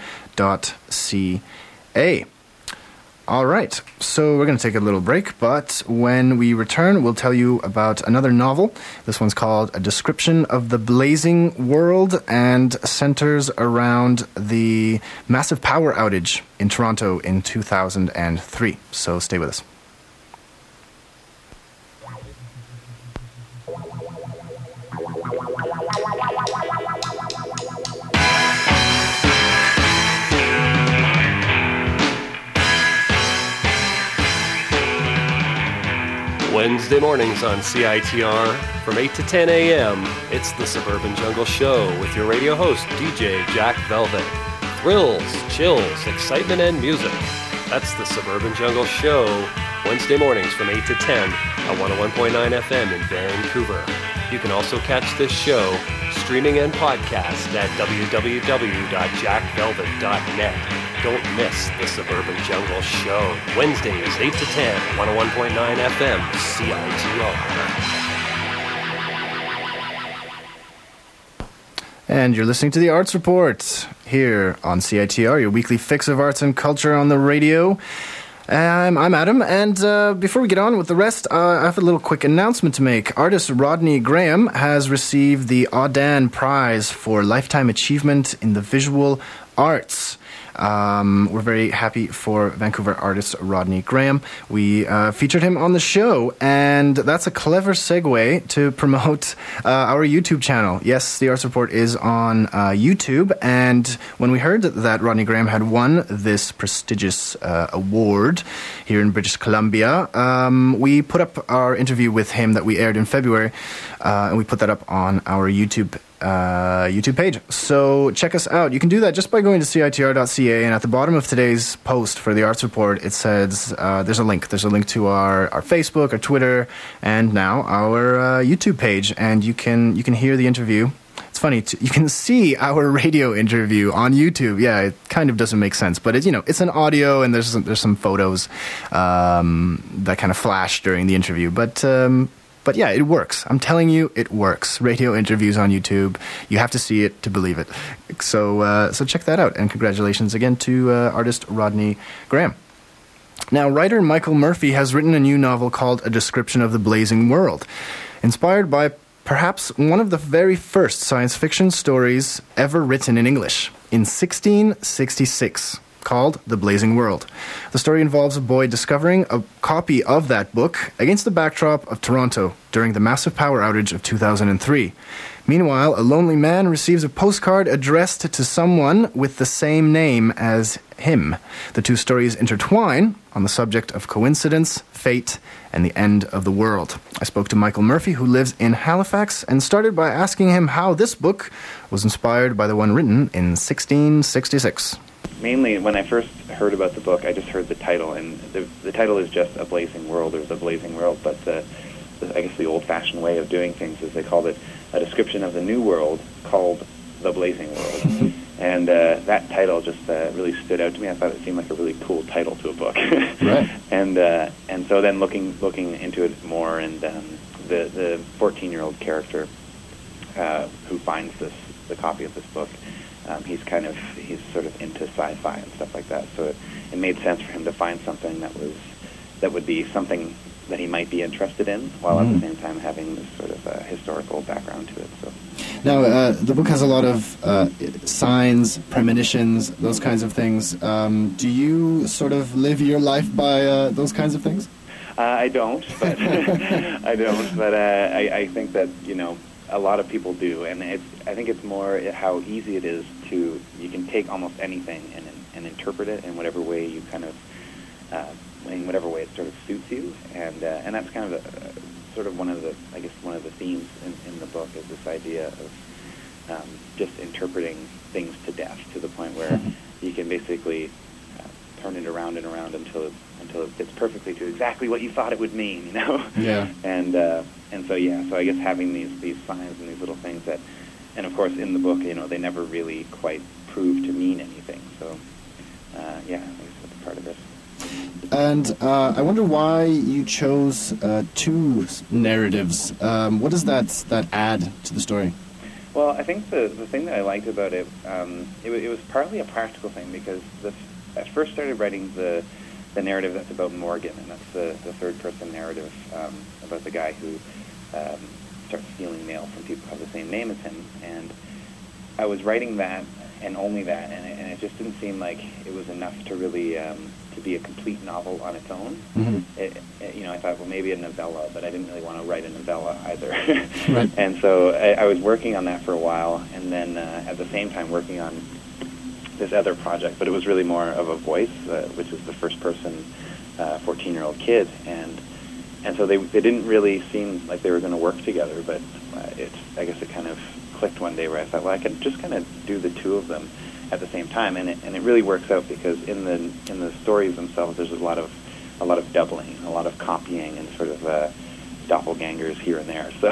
All right, so we're going to take a little break, but when we return, we'll tell you about another novel. This one's called A Description of the Blazing World and centers around the massive power outage in Toronto in 2003. So stay with us. Wednesday mornings on CITR from 8 to 10 a.m. It's the Suburban Jungle Show with your radio host, DJ Jack Velvet. Thrills, chills, excitement, and music. That's the Suburban Jungle Show, Wednesday mornings from 8 to 10 at 101.9 FM in Vancouver. You can also catch this show streaming and podcast at www.jackvelvet.net. Don't miss the Suburban Jungle Show. Wednesdays, 8 to 10, 101.9 FM, CITR. And you're listening to the Arts Report here on CITR, your weekly fix of arts and culture on the radio. Um, I'm Adam, and uh, before we get on with the rest, uh, I have a little quick announcement to make. Artist Rodney Graham has received the Audain Prize for Lifetime Achievement in the Visual Arts. Um, we're very happy for Vancouver artist Rodney Graham. We uh, featured him on the show, and that's a clever segue to promote uh, our YouTube channel. Yes, the Arts Report is on uh, YouTube, and when we heard that Rodney Graham had won this prestigious uh, award here in British Columbia, um, we put up our interview with him that we aired in February, uh, and we put that up on our YouTube uh, YouTube page. So check us out. You can do that just by going to citr.ca, and at the bottom of today's post for the Arts Report, it says uh, there's a link. There's a link to our, our Facebook, our Twitter, and now our uh, YouTube page, and you can you can hear the interview It's funny. T- you can see our radio interview on YouTube. Yeah, it kind of doesn't make sense, but it's you know it's an audio and there's some, there's some photos um, that kind of flash during the interview. But um, but yeah, it works. I'm telling you, it works. Radio interviews on YouTube. You have to see it to believe it. So uh, so check that out. And congratulations again to uh, artist Rodney Graham. Now, writer Michael Murphy has written a new novel called A Description of the Blazing World, inspired by perhaps one of the very first science fiction stories ever written in English in 1666 called The Blazing World. The story involves a boy discovering a copy of that book against the backdrop of Toronto during the massive power outage of 2003. Meanwhile, a lonely man receives a postcard addressed to someone with the same name as him. The two stories intertwine on the subject of coincidence, fate, and the end of the world. I spoke to Michael Murphy, who lives in Halifax, and started by asking him how this book was inspired by the one written in 1666. Mainly, when I first heard about the book, I just heard the title, and the, the title is just A Blazing World or The Blazing World, but the, the, I guess the old fashioned way of doing things is they called it a description of the new world called The Blazing World. and uh, that title just uh, really stood out to me. I thought it seemed like a really cool title to a book. Right. and uh, and so then looking looking into it more, and um, the the 14 year old character uh, who finds this the copy of this book, um, he's kind of he's sort of into sci-fi and stuff like that. So it, it made sense for him to find something that was that would be something that he might be interested in, while at Mm. the same time having this sort of uh, historical background to it. So. Now, uh, the book has a lot of uh, signs, premonitions, those kinds of things. Um, do you sort of live your life by uh, those kinds of things? Uh, I don't, but I don't. But uh, I, I think that you know a lot of people do, and it's. I think it's more how easy it is to. You can take almost anything and and interpret it in whatever way you kind of, uh, in whatever way it sort of suits you, and uh, and that's kind of a, sort of one of the. I guess one of the themes in, in the book is this idea of um, just interpreting things to death to the point where you can basically uh, turn it around and around until it, until it fits perfectly to exactly what you thought it would mean, you know. Yeah. and uh, and so yeah, so I guess having these these signs and these little things that, and of course in the book, you know, they never really quite prove to mean anything. So uh, yeah, I guess that's part of it. And uh, I wonder why you chose uh, two narratives. Um, what does that that add to the story? Well, I think the the thing that I liked about it, um, it, it was partly a practical thing because the, I first started writing the the narrative that's about Morgan, and that's the, the third person narrative um, about the guy who um, starts stealing mail from people who have the same name as him. And I was writing that and only that, and it, and it just didn't seem like it was enough to really um, to be a complete novel on its own. Mhm. It, it, you know, I thought, well, maybe a novella, but I didn't really want to write a novella either. Right. And so I, I was working on that for a while, and then uh, at the same time working on this other project, but it was really more of a voice, uh, which is the first person, uh, 14 year old kid, and and so they they didn't really seem like they were going to work together, but uh, it's I guess it kind of clicked one day where I thought, well, I could just kind of do the two of them at the same time, and it and it really works out because in the in the stories themselves, there's a lot of a lot of doubling, a lot of copying, and sort of. Uh, doppelgangers here and there. So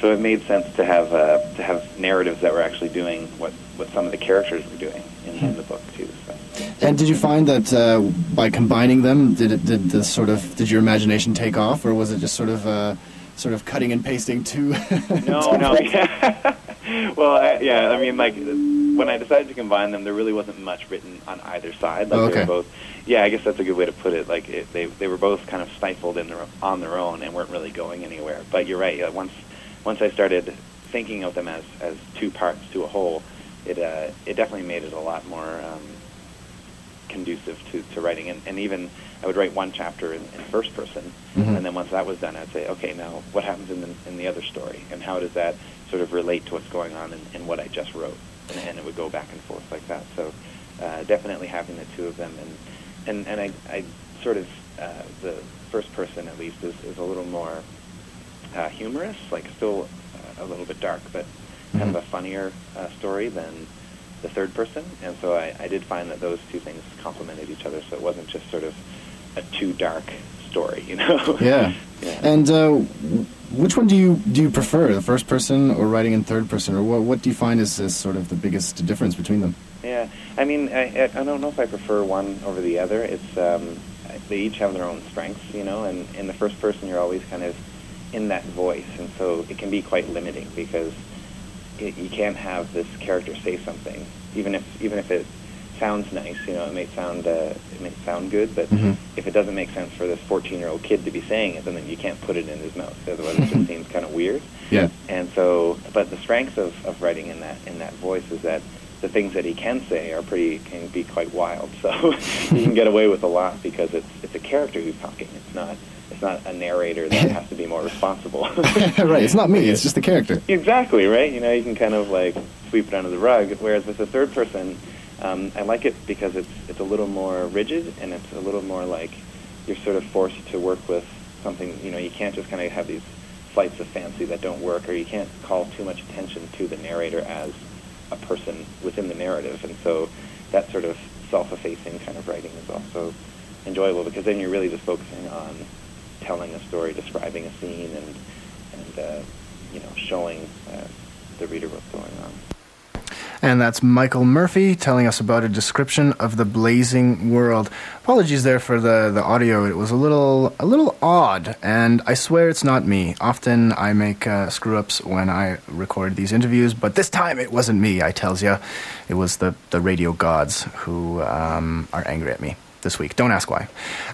so it made sense to have uh, to have narratives that were actually doing what what some of the characters were doing in, in the book too so. And did you find that uh, by combining them, did it did the sort of did your imagination take off, or was it just sort of uh, sort of cutting and pasting two? no no. well I, yeah i mean like when i decided to combine them there really wasn't much written on either side. Like they Okay. were both yeah i guess that's a good way to put it. Like it, they they were both kind of stifled in their on their own and weren't really going anywhere. But you're right yeah, once once i started thinking of them as as two parts to a whole it uh it definitely made it a lot more um conducive to, to writing. And, and even I would write one chapter in, in first person Mhm. and then once that was done I'd say okay now what happens in the, in the other story? And how does that sort of relate to what's going on in, in what I just wrote? And, and it would go back and forth like that. So uh, definitely having the two of them. And and, and I, I sort of uh, the first person at least is, is a little more uh, humorous like still uh, a little bit dark but kind of a funnier uh, story than the third person, and so I, I did find that those two things complemented each other. So it wasn't just sort of a too dark story. You know. Yeah. yeah. And uh, which one do you do you prefer, the first person or writing in third person, or what what do you find is, is sort of the biggest difference between them? Yeah, I mean, I, I I don't know if I prefer one over the other. It's um, they each have their own strengths, you know. And in the first person, you're always kind of in that voice, and so it can be quite limiting because it, you can't have this character say something, even if even if it sounds nice. You know, it may sound uh, it may sound good, but Mhm. if it doesn't make sense for this 14-year-old kid to be saying it, then you can't put it in his mouth. Otherwise, it just seems kind of weird. Yeah. And so, but the strength of, of writing in that in that voice is that the things that he can say are pretty can be quite wild. So you can get away with a lot because it's it's a character who's talking. It's not it's not a narrator that has to be more responsible. right. It's not me. It's just the character. Exactly right. You know, you can kind of like sweep it under the rug. Whereas with the third person, um, I like it because it's it's a little more rigid and it's a little more like you're sort of forced to work with something. You know, you can't just kind of have these flights of fancy that don't work, or you can't call too much attention to the narrator as a person within the narrative. And so that sort of self-effacing kind of writing is also enjoyable because then you're really just focusing on telling a story, describing a scene, and and uh, you know showing uh, the reader what's going on. And that's Michael Murphy telling us about a description of the blazing world. Apologies there for the, the audio. It was a little a little odd, and I swear it's not me. Often I make uh, screw ups when I record these interviews, but this time it wasn't me. I tells ya, it was the the radio gods who um, are angry at me this week. Don't ask why.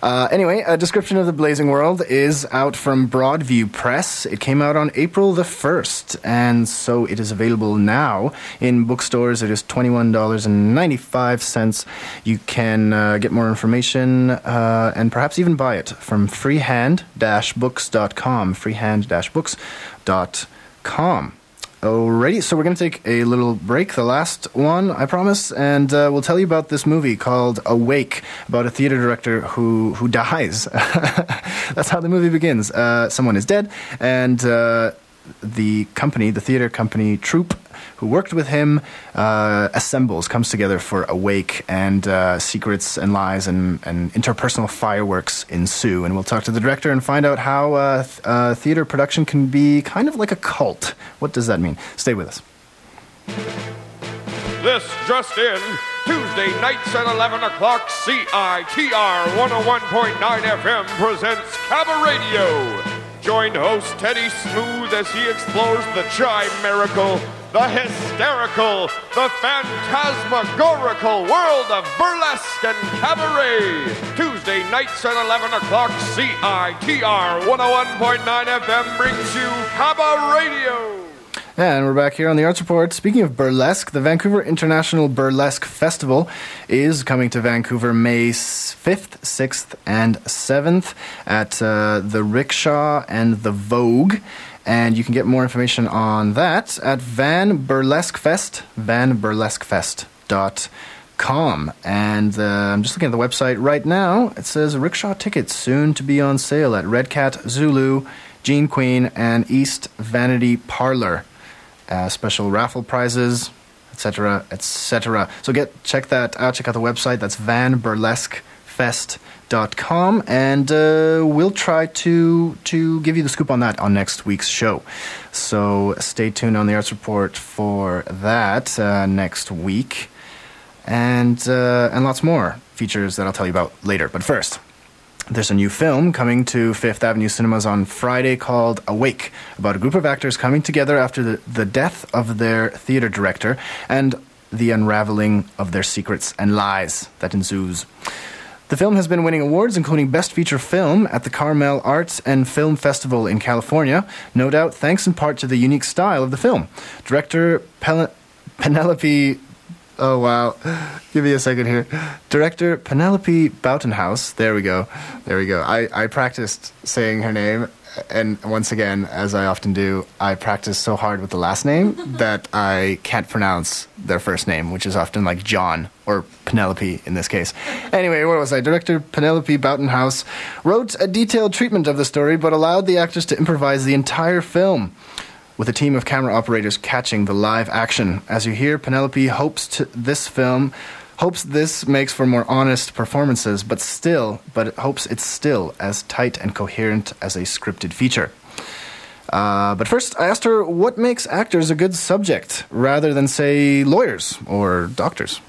Uh, anyway, a description of the Blazing World is out from Broadview Press. It came out on April the 1st, and so it is available now in bookstores. It is $21.95. You can uh, get more information uh, and perhaps even buy it from freehand-books.com. Freehand-books.com. Alrighty, so we're going to take a little break, the last one, I promise, and uh, we'll tell you about this movie called Awake, about a theater director who who dies. That's how the movie begins. Uh, someone is dead, and uh, the company, the theater company troupe who worked with him, uh, assembles, comes together for Awake, and uh, secrets and lies and, and interpersonal fireworks ensue. And we'll talk to the director and find out how uh, th- uh, theater production can be kind of like a cult. What does that mean? Stay with us. This just in. Tuesday nights at 11 o'clock, CITR 101.9 FM presents Cabba Radio. Join host Teddy Smooth as he explores the chimerical, the hysterical, the phantasmagorical world of burlesque and cabaret. Tuesday nights at 11 o'clock, CITR 101.9 FM brings you Cabba Radio. And we're back here on the Arts Report. Speaking of burlesque, the Vancouver International Burlesque Festival is coming to Vancouver May 5th, 6th, and 7th at uh, the Rickshaw and the Vogue. And you can get more information on that at Van Burlesque Fest, vanburlesquefest.com. And uh, I'm just looking at the website right now. It says rickshaw tickets soon to be on sale at Red Cat, Zulu, Gene Queen, and East Vanity Parlor uh, special raffle prizes, etc., etc. So get check that out. Check out the website. That's vanburlesquefest.com, and uh, we'll try to to give you the scoop on that on next week's show. So stay tuned on the Arts Report for that uh, next week, and uh, and lots more features that I'll tell you about later. But first. There's a new film coming to Fifth Avenue Cinemas on Friday called Awake, about a group of actors coming together after the, the death of their theater director and the unraveling of their secrets and lies that ensues. The film has been winning awards, including Best Feature Film at the Carmel Arts and Film Festival in California, no doubt thanks in part to the unique style of the film. Director Pel- Penelope Oh wow! Give me a second here. Director Penelope Buitenhuis. There we go. There we go. I, I practiced saying her name, and once again, as I often do, I practice so hard with the last name that I can't pronounce their first name, which is often like John or Penelope in this case. Anyway, where was I? Director Penelope Buitenhuis wrote a detailed treatment of the story, but allowed the actors to improvise the entire film with a team of camera operators catching the live action. As you hear, Penelope hopes to, this film hopes this makes for more honest performances, but still, but it hopes it's still as tight and coherent as a scripted feature. Uh, but first, I asked her what makes actors a good subject rather than, say, lawyers or doctors.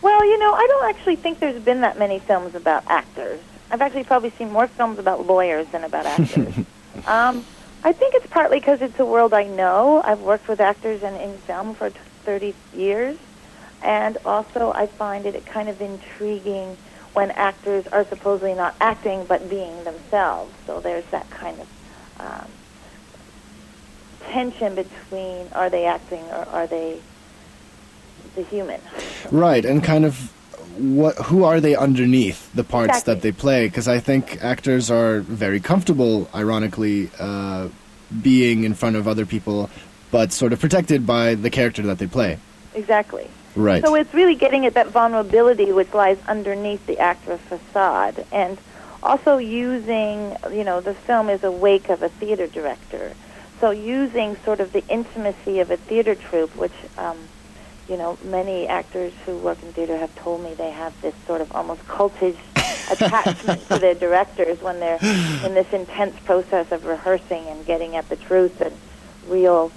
Well, you know, I don't actually think there's been that many films about actors. I've actually probably seen more films about lawyers than about actors. um, I think it's partly because it's a world I know. I've worked with actors in, in film for 30 years. And also, I find it kind of intriguing when actors are supposedly not acting but being themselves. So there's that kind of um, tension between are they acting or are they the human? Right, and kind of what who are they underneath the parts Exactly. that they play? Because I think actors are very comfortable, ironically, uh, being in front of other people, but sort of protected by the character that they play. Exactly. Right. So it's really getting at that vulnerability which lies underneath the actor facade, and also using, you know, the film is a wake of a theater director. So using sort of the intimacy of a theater troupe, which, um, you know, many actors who work in theater have told me they have this sort of almost cultish attachment to their directors when they're in this intense process of rehearsing and getting at the truth and real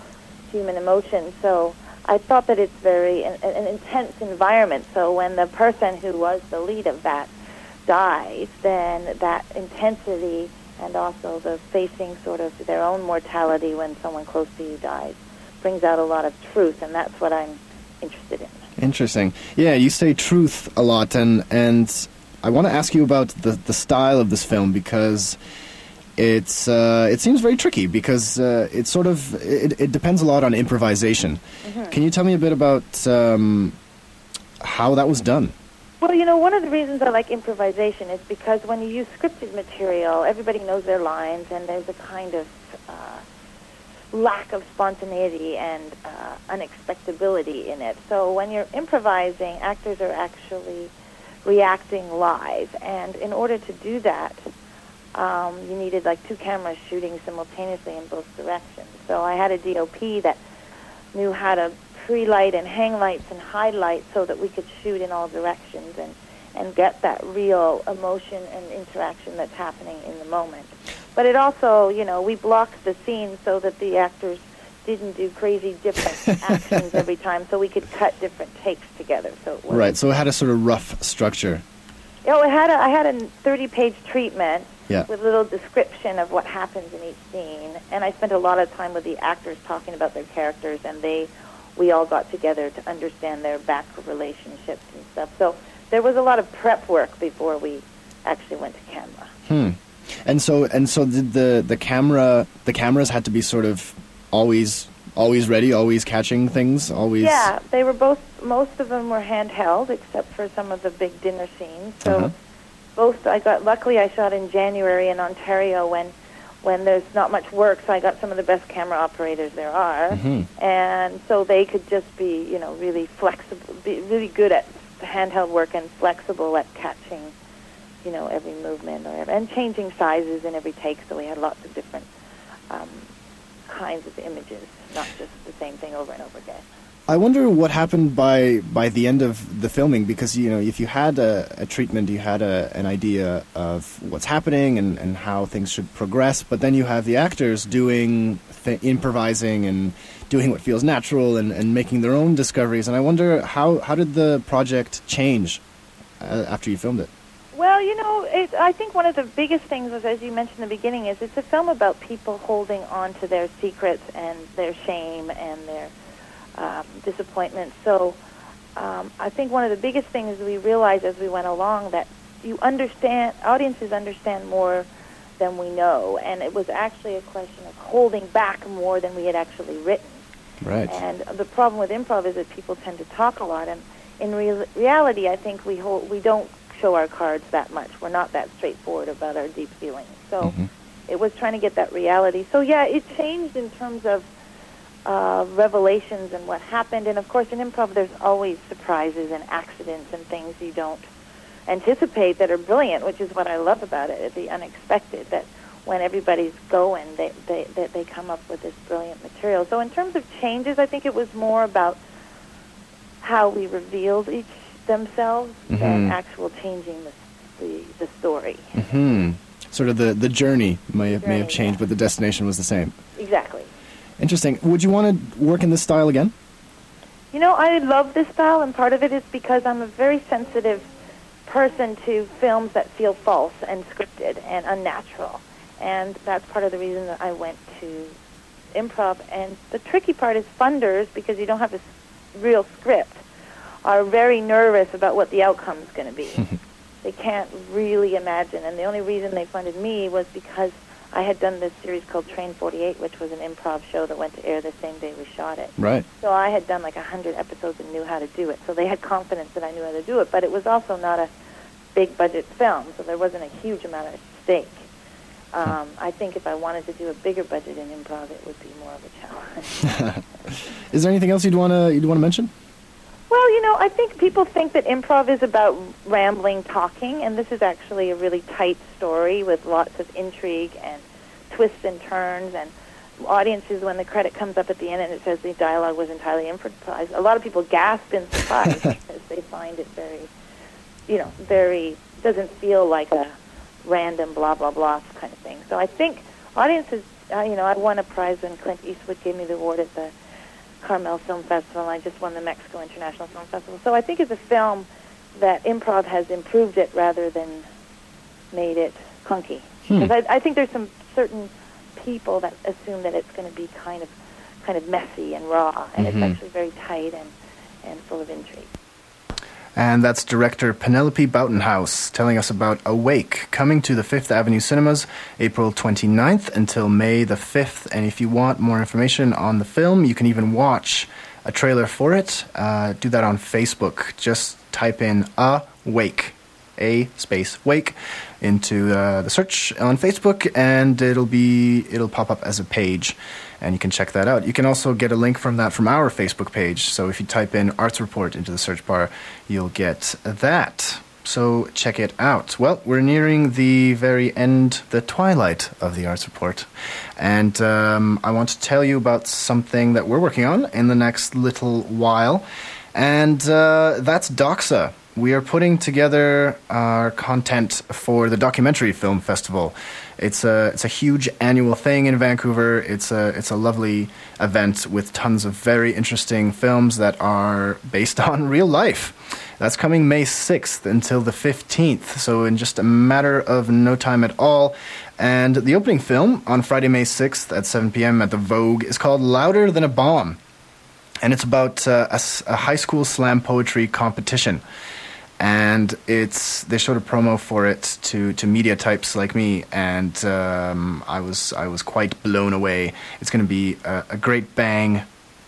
human emotion. So I thought that it's very an, an intense environment. So when the person who was the lead of that dies, then that intensity and also the facing sort of their own mortality when someone close to you dies brings out a lot of truth, and that's what I'm interested in. Interesting. Yeah, you say truth a lot, and and I want to ask you about the the style of this film because it's uh, it seems very tricky because uh, it's sort of it, it depends a lot on improvisation. Mhm. Can you tell me a bit about um, how that was done? Well, you know, one of the reasons I like improvisation is because when you use scripted material, everybody knows their lines, and there's a kind of uh, lack of spontaneity and uh, unexpectability in it. So when you're improvising, actors are actually reacting live, and in order to do that, um, you needed like two cameras shooting simultaneously in both directions. So I had a DOP that knew how to pre-light and hang lights and hide lights so that we could shoot in all directions and, and get that real emotion and interaction that's happening in the moment. But it also, you know, we blocked the scene so that the actors didn't do crazy different actions every time, so we could cut different takes together. So it was Right. So it had a sort of rough structure. Oh, I had a I had a 30-page treatment Yeah. with a little description of what happens in each scene, and I spent a lot of time with the actors talking about their characters, and they we all got together to understand their back relationships and stuff. So there was a lot of prep work before we actually went to camera. Hmm. And so and so did the the camera the cameras had to be sort of always always ready, always catching things, always. Yeah, they were both. Most of them were handheld, except for some of the big dinner scenes. So Uh-huh. both I got. Luckily, I shot in January in Ontario when when there's not much work. So I got some of the best camera operators there are, Mhm. and so they could just be, you know, really flexible, be really good at handheld work and flexible at catching, you know, every movement or and changing sizes in every take. So we had lots of different um, kinds of images, not just the same thing over and over again. I wonder what happened by by the end of the filming because you know if you had a, a treatment, you had a, an idea of what's happening and, and how things should progress, but then you have the actors doing th- improvising and doing what feels natural and, and making their own discoveries. And I wonder how how did the project change uh, after you filmed it? Well, you know, it, I think one of the biggest things was, as you mentioned in the beginning, is it's a film about people holding on to their secrets and their shame and their um, disappointments. So um, I think one of the biggest things we realized as we went along that you understand, audiences understand more than we know, and it was actually a question of holding back more than we had actually written. Right. And the problem with improv is that people tend to talk a lot, and in real reality, I think we hold, we don't show our cards that much. We're not that straightforward about our deep feelings. So it was trying to get that reality. So yeah, it changed in terms of uh, revelations and what happened. And of course, in improv, there's always surprises and accidents and things you don't anticipate that are brilliant, which is what I love about it, the unexpected. That when everybody's going, they they they, they come up with this brilliant material. So in terms of changes, I think it was more about how we revealed each themselves than Mhm. actual changing the the, the story. Hmm. Sort of the, the journey may have, may have Journey, changed, but the destination was the same. Exactly. Interesting. Would you want to work in this style again? You know, I love this style, and part of it is because I'm a very sensitive person to films that feel false and scripted and unnatural. And that's part of the reason that I went to improv. And the tricky part is funders, because you don't have a real script, are very nervous about what the outcome is going to be. they can't really imagine. And the only reason they funded me was because I had done this series called Train 48, which was an improv show that went to air the same day we shot it. Right. So I had done like a hundred episodes and knew how to do it. So they had confidence that I knew how to do it. But it was also not a big budget film, so there wasn't a huge amount at stake. Um, I think if I wanted to do a bigger budget in improv, it would be more of a challenge. Is there anything else you'd want to you'd want to mention? Well, you know, I think people think that improv is about rambling talking, and this is actually a really tight story with lots of intrigue and twists and turns and audiences when the credit comes up at the end and it says the dialogue was entirely improvised. A lot of people gasp in surprise because they find it very, you know, very doesn't feel like a random blah blah blah kind of thing. So I think audiences, uh, you know, I won a prize when Clint Eastwood gave me the award at the Carmel Film Festival. and I just won the Mexico International Film Festival. So I think it's a film that improv has improved it rather than made it clunky. Hmm. Because I, I think there's some certain people that assume that it's going to be kind of kind of messy and raw, and Mhm. it's actually very tight and and full of intrigue. And that's director Penelope Buitenhuis telling us about Awake, coming to the Fifth Avenue Cinemas April 29th until May the 5th. And if you want more information on the film, you can even watch a trailer for it. Uh, do that on Facebook. Just type in Awake, A space Wake, into uh, the search on Facebook, and it'll be it'll pop up as a page and you can check that out. You can also get a link from that from our Facebook page. So if you type in Arts Report into the search bar, you'll get that. So check it out. Well, we're nearing the very end, the twilight of the Arts Report. And um, I want to tell you about something that we're working on in the next little while. And uh, that's Doxa. We are putting together our content for the Documentary Film Festival. It's a it's a huge annual thing in Vancouver. It's a it's a lovely event with tons of very interesting films that are based on real life. That's coming May 6th until the 15th, so in just a matter of no time at all. And the opening film on Friday, May 6th at 7 p.m. at the Vogue is called Louder Than a Bomb. And it's about uh, a, a high school slam poetry competition and it's they showed a promo for it to to media types like me, and um, I was I was quite blown away. It's going to be a, a great bang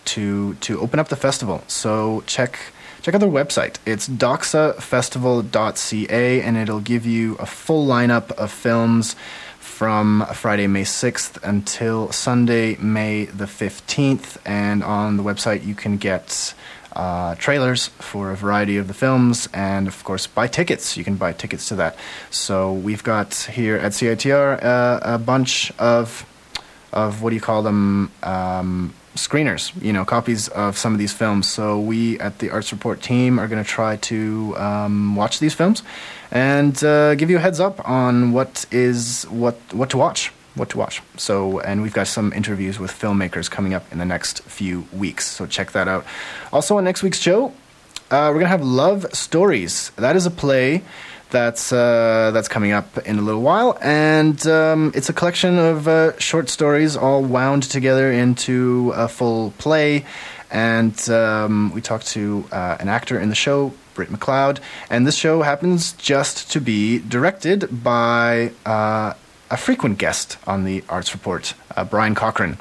to to open up the festival. So check check out their website. It's doxafestival.ca, and it'll give you a full lineup of films from Friday, May 6th until Sunday, May the 15th. And on the website, you can get uh, trailers for a variety of the films and, of course, buy tickets. You can buy tickets to that. So we've got here at CITR uh, a bunch of, of what do you call them? Um, screeners, you know, copies of some of these films. So we at the Arts Report team are going to try to um, watch these films and uh, give you a heads up on what is what what to watch, what to watch. So, and we've got some interviews with filmmakers coming up in the next few weeks. So check that out. Also on next week's show, uh, we're gonna have Love Stories. That is a play that's uh, that's coming up in a little while, and um, it's a collection of uh, short stories all wound together into a full play. And um, we talked to uh, an actor in the show, Britt McLeod, and this show happens just to be directed by uh, a frequent guest on the Arts Report, uh, Brian Cochran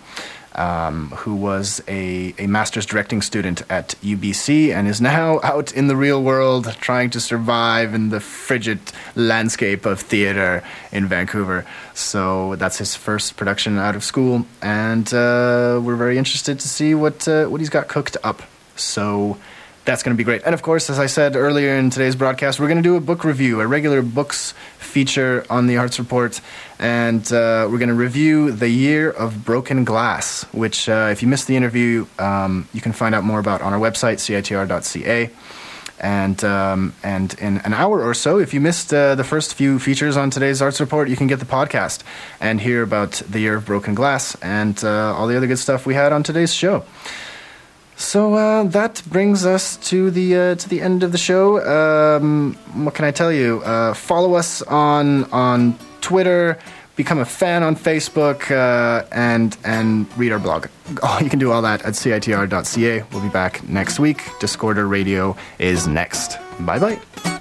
um, who was a, a master's directing student at UBC and is now out in the real world trying to survive in the frigid landscape of theater in Vancouver. So that's his first production out of school, and uh, we're very interested to see what uh, what he's got cooked up. So That's going to be great. And of course, as I said earlier in today's broadcast, we're going to do a book review, a regular books feature on the Arts Report. And uh, we're going to review The Year of Broken Glass, which, uh, if you missed the interview, um, you can find out more about on our website, citr.ca. And, um, and in an hour or so, if you missed uh, the first few features on today's Arts Report, you can get the podcast and hear about The Year of Broken Glass and uh, all the other good stuff we had on today's show. So uh, that brings us to the uh, to the end of the show. Um, what can I tell you? Uh, follow us on on Twitter, become a fan on Facebook, uh, and and read our blog. Oh, you can do all that at citr.ca. We'll be back next week. Discorder Radio is next. Bye bye.